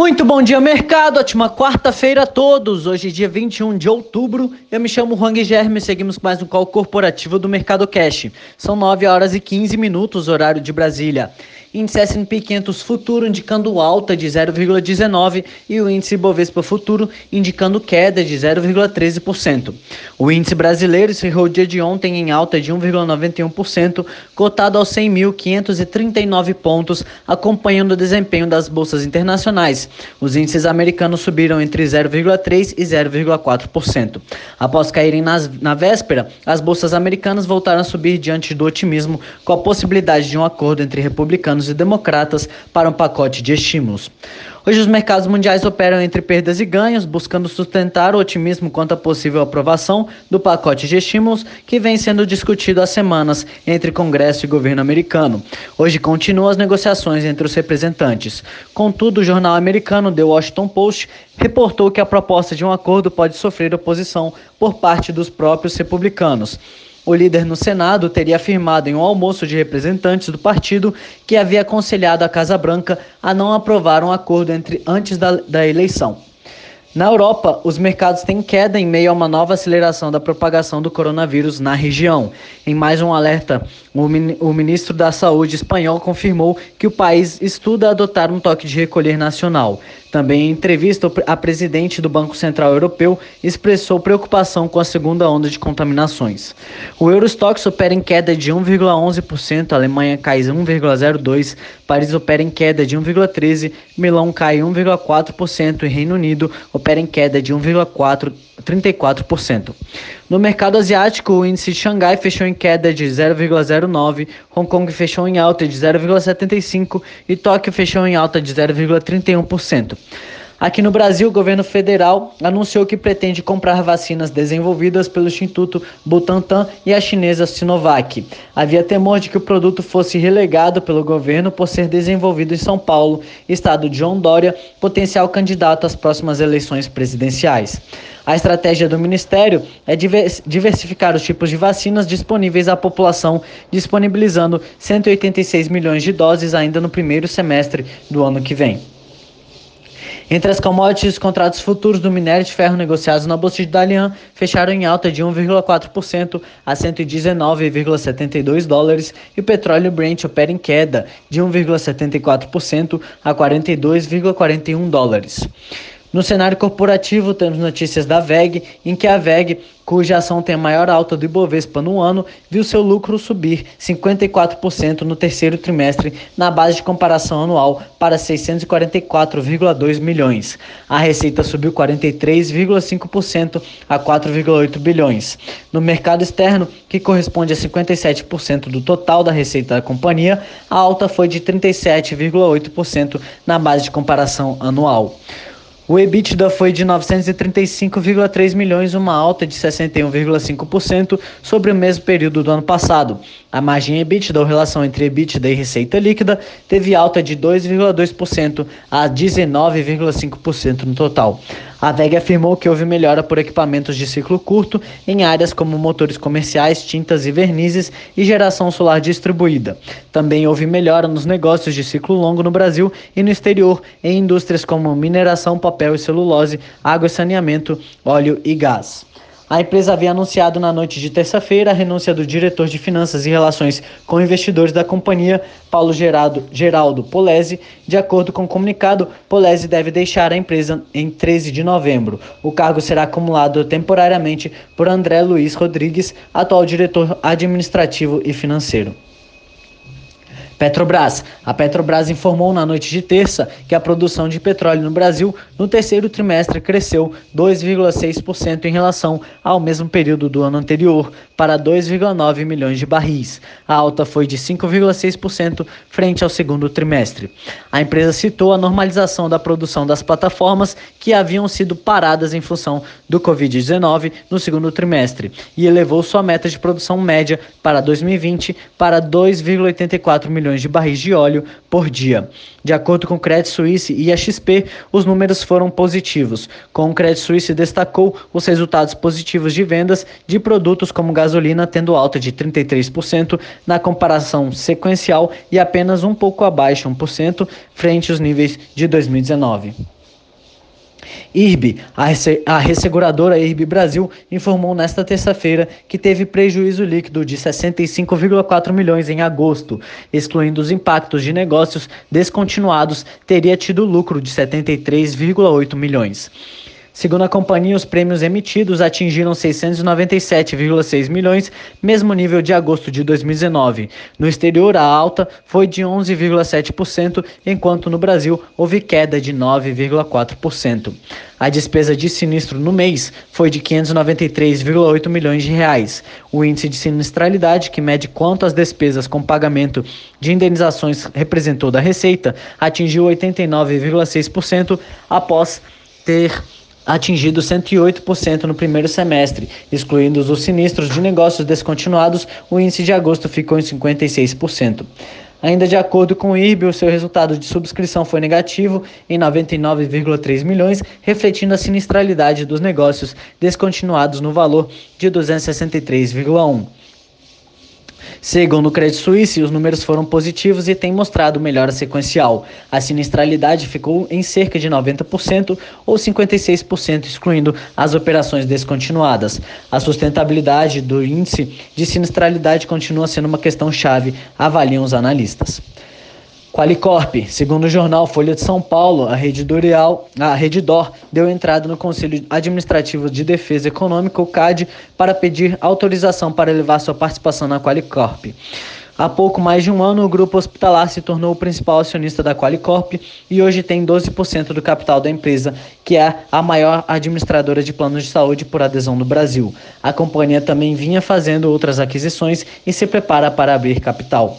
Muito bom dia, mercado. Ótima quarta-feira a todos. Hoje dia 21 de outubro. Eu me chamo Juan Germe e seguimos com mais um call corporativo do Mercado Cash. São 9 horas e 15 minutos, horário de Brasília índice S&P 500 futuro indicando alta de 0,19 e o índice Bovespa futuro indicando queda de 0,13%. O índice brasileiro encerrou o dia de ontem em alta de 1,91%, cotado aos 100.539 pontos, acompanhando o desempenho das bolsas internacionais. Os índices americanos subiram entre 0,3 e 0,4%. Após caírem nas, na véspera, as bolsas americanas voltaram a subir diante do otimismo com a possibilidade de um acordo entre republicanos republicanos e democratas para um pacote de estímulos. Hoje, os mercados mundiais operam entre perdas e ganhos, buscando sustentar o otimismo quanto à possível aprovação do pacote de estímulos que vem sendo discutido há semanas entre Congresso e governo americano. Hoje continuam as negociações entre os representantes. Contudo, o jornal americano The Washington Post reportou que a proposta de um acordo pode sofrer oposição por parte dos próprios republicanos. O líder no Senado teria afirmado em um almoço de representantes do partido que havia aconselhado a Casa Branca a não aprovar um acordo entre antes da, da eleição. Na Europa, os mercados têm queda em meio a uma nova aceleração da propagação do coronavírus na região. Em mais um alerta, o ministro da Saúde espanhol confirmou que o país estuda adotar um toque de recolher nacional. Também em entrevista, a presidente do Banco Central Europeu expressou preocupação com a segunda onda de contaminações. O Eurostox opera em queda de 1,11%, a Alemanha cai 1,02%, Paris opera em queda de 1,13%, Milão cai 1,4% e Reino Unido opera em queda de 1,4%. 34%. No mercado asiático, o índice de Xangai fechou em queda de 0,09, Hong Kong fechou em alta de 0,75 e Tóquio fechou em alta de 0,31%. Aqui no Brasil, o governo federal anunciou que pretende comprar vacinas desenvolvidas pelo Instituto Butantan e a chinesa Sinovac. Havia temor de que o produto fosse relegado pelo governo por ser desenvolvido em São Paulo, estado de João Dória, potencial candidato às próximas eleições presidenciais. A estratégia do Ministério é diversificar os tipos de vacinas disponíveis à população, disponibilizando 186 milhões de doses ainda no primeiro semestre do ano que vem. Entre as commodities, os contratos futuros do minério de ferro negociados na Bolsa de Dalian fecharam em alta de 1,4% a 119,72 dólares e o petróleo Brent opera em queda de 1,74% a 42,41 dólares. No cenário corporativo, temos notícias da VEG, em que a VEG, cuja ação tem a maior alta do Ibovespa no ano, viu seu lucro subir 54% no terceiro trimestre, na base de comparação anual, para 644,2 milhões. A receita subiu 43,5% a 4,8 bilhões. No mercado externo, que corresponde a 57% do total da receita da companhia, a alta foi de 37,8% na base de comparação anual. O EBITDA foi de 935,3 milhões, uma alta de 61,5% sobre o mesmo período do ano passado. A margem EBITDA, ou relação entre EBITDA e receita líquida, teve alta de 2,2% a 19,5% no total. A VEG afirmou que houve melhora por equipamentos de ciclo curto em áreas como motores comerciais, tintas e vernizes e geração solar distribuída. Também houve melhora nos negócios de ciclo longo no Brasil e no exterior, em indústrias como mineração, papel e celulose, água e saneamento, óleo e gás. A empresa havia anunciado na noite de terça-feira a renúncia do diretor de Finanças e Relações com Investidores da companhia, Paulo Geraldo, Geraldo Polese. De acordo com o comunicado, Polese deve deixar a empresa em 13 de novembro. O cargo será acumulado temporariamente por André Luiz Rodrigues, atual diretor administrativo e financeiro. Petrobras. A Petrobras informou na noite de terça que a produção de petróleo no Brasil no terceiro trimestre cresceu 2,6% em relação ao mesmo período do ano anterior, para 2,9 milhões de barris. A alta foi de 5,6% frente ao segundo trimestre. A empresa citou a normalização da produção das plataformas que haviam sido paradas em função do Covid-19 no segundo trimestre e elevou sua meta de produção média para 2020 para 2,84 milhões milhões de barris de óleo por dia. De acordo com o Credit Suisse e a XP, os números foram positivos. Com o Credit Suisse destacou os resultados positivos de vendas de produtos como gasolina, tendo alta de 33% na comparação sequencial e apenas um pouco abaixo, 1%, frente aos níveis de 2019. IRB, a resseguradora IRB Brasil, informou nesta terça-feira que teve prejuízo líquido de 65,4 milhões em agosto, excluindo os impactos de negócios descontinuados, teria tido lucro de 73,8 milhões. Segundo a companhia, os prêmios emitidos atingiram 697,6 milhões, mesmo nível de agosto de 2019. No exterior, a alta foi de 11,7%, enquanto no Brasil houve queda de 9,4%. A despesa de sinistro no mês foi de 593,8 milhões de reais. O índice de sinistralidade, que mede quanto as despesas com pagamento de indenizações representou da receita, atingiu 89,6% após ter atingido 108% no primeiro semestre. Excluindo os sinistros de negócios descontinuados, o índice de agosto ficou em 56%. Ainda de acordo com o IRB, o seu resultado de subscrição foi negativo em 99,3 milhões, refletindo a sinistralidade dos negócios descontinuados no valor de 263,1. Segundo o Credit Suisse, os números foram positivos e têm mostrado melhora sequencial. A sinistralidade ficou em cerca de 90% ou 56%, excluindo as operações descontinuadas. A sustentabilidade do índice de sinistralidade continua sendo uma questão chave, avaliam os analistas. Qualicorp, segundo o jornal Folha de São Paulo, a Rede Dorial, a Redidor deu entrada no Conselho Administrativo de Defesa Econômica, o CAD, para pedir autorização para elevar sua participação na Qualicorp. Há pouco mais de um ano, o grupo hospitalar se tornou o principal acionista da Qualicorp e hoje tem 12% do capital da empresa, que é a maior administradora de planos de saúde por adesão no Brasil. A companhia também vinha fazendo outras aquisições e se prepara para abrir capital.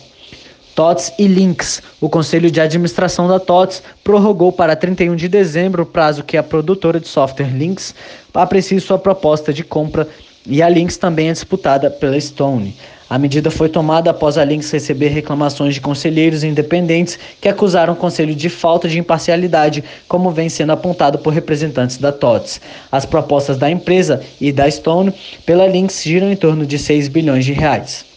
TOTS e Links. O Conselho de Administração da TOTS prorrogou para 31 de dezembro o prazo que a produtora de software Links aprecie sua proposta de compra e a Links também é disputada pela Stone. A medida foi tomada após a Links receber reclamações de conselheiros independentes que acusaram o conselho de falta de imparcialidade, como vem sendo apontado por representantes da TOTS. As propostas da empresa e da Stone pela Links giram em torno de 6 bilhões de reais.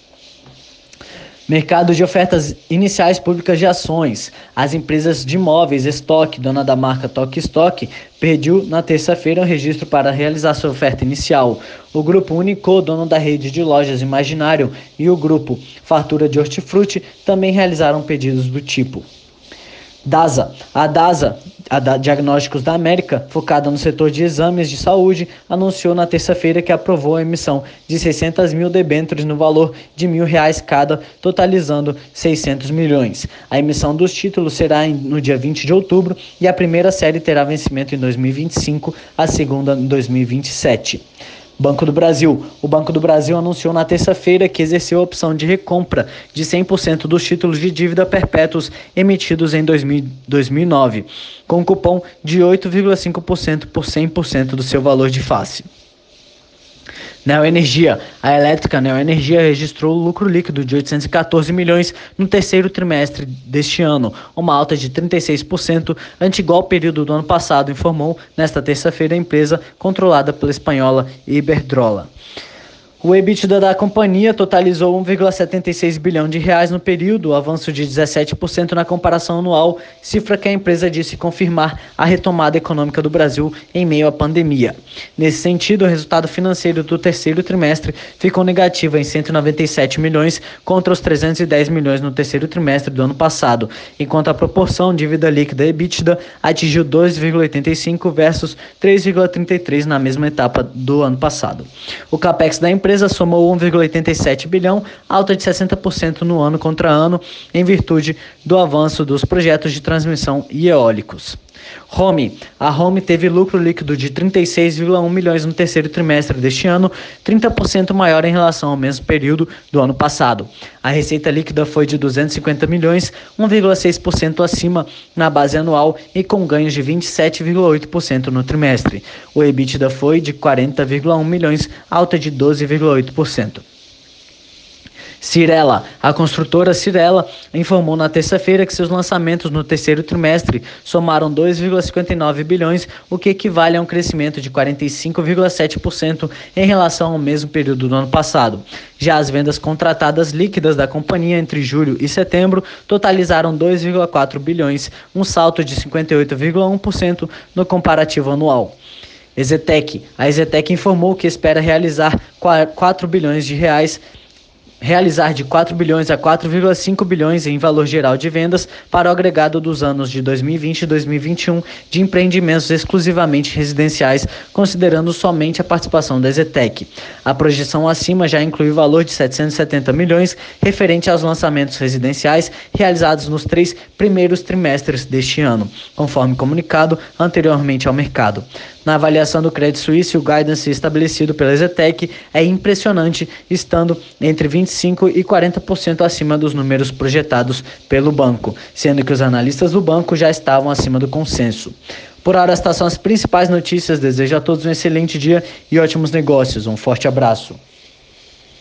Mercado de ofertas iniciais públicas de ações. As empresas de imóveis Estoque, dona da marca Toque Stock, pediu na terça-feira o registro para realizar sua oferta inicial. O grupo Unico, dono da rede de lojas Imaginário, e o grupo Fartura de Hortifruti também realizaram pedidos do tipo. DASA. A DASA, a da Diagnósticos da América, focada no setor de exames de saúde, anunciou na terça-feira que aprovou a emissão de 600 mil debêntures no valor de mil reais cada, totalizando 600 milhões. A emissão dos títulos será no dia 20 de outubro e a primeira série terá vencimento em 2025, a segunda em 2027. Banco do Brasil. O Banco do Brasil anunciou na terça-feira que exerceu a opção de recompra de 100% dos títulos de dívida perpétuos emitidos em 2000, 2009, com cupom de 8,5% por 100% do seu valor de face. Neoenergia. A elétrica Neoenergia registrou lucro líquido de 814 milhões no terceiro trimestre deste ano, uma alta de 36% ante igual período do ano passado, informou nesta terça-feira a empresa controlada pela espanhola Iberdrola. O EBITDA da companhia totalizou 1,76 bilhão de reais no período, avanço de 17% na comparação anual, cifra que a empresa disse confirmar a retomada econômica do Brasil em meio à pandemia. Nesse sentido, o resultado financeiro do terceiro trimestre ficou negativo em 197 milhões contra os 310 milhões no terceiro trimestre do ano passado, enquanto a proporção dívida líquida EBITDA atingiu 2,85 versus 3,33 na mesma etapa do ano passado. O capex da empresa empresa somou 1,87 bilhão, alta de 60% no ano contra ano, em virtude do avanço dos projetos de transmissão e eólicos. Home. A Home teve lucro líquido de 36,1 milhões no terceiro trimestre deste ano, 30% maior em relação ao mesmo período do ano passado. A receita líquida foi de 250 milhões, 1,6% acima na base anual e com ganhos de 27,8% no trimestre. O EBITDA foi de 40,1 milhões, alta de 12,8%. Cirela. A construtora Cirela informou na terça-feira que seus lançamentos no terceiro trimestre somaram 2,59 bilhões, o que equivale a um crescimento de 45,7% em relação ao mesmo período do ano passado. Já as vendas contratadas líquidas da companhia entre julho e setembro totalizaram 2,4 bilhões, um salto de 58,1% no comparativo anual. Exetec. A Exetec informou que espera realizar 4 bilhões de reais realizar de 4 bilhões a 4,5 bilhões em valor geral de vendas para o agregado dos anos de 2020 e 2021 de empreendimentos exclusivamente residenciais, considerando somente a participação da Zetec. A projeção acima já inclui o valor de 770 milhões referente aos lançamentos residenciais realizados nos três primeiros trimestres deste ano, conforme comunicado anteriormente ao mercado. Na avaliação do Credit Suisse, o guidance estabelecido pela Zetec é impressionante, estando entre 25% e 40% acima dos números projetados pelo banco, sendo que os analistas do banco já estavam acima do consenso. Por hora, estas são as principais notícias. Desejo a todos um excelente dia e ótimos negócios. Um forte abraço.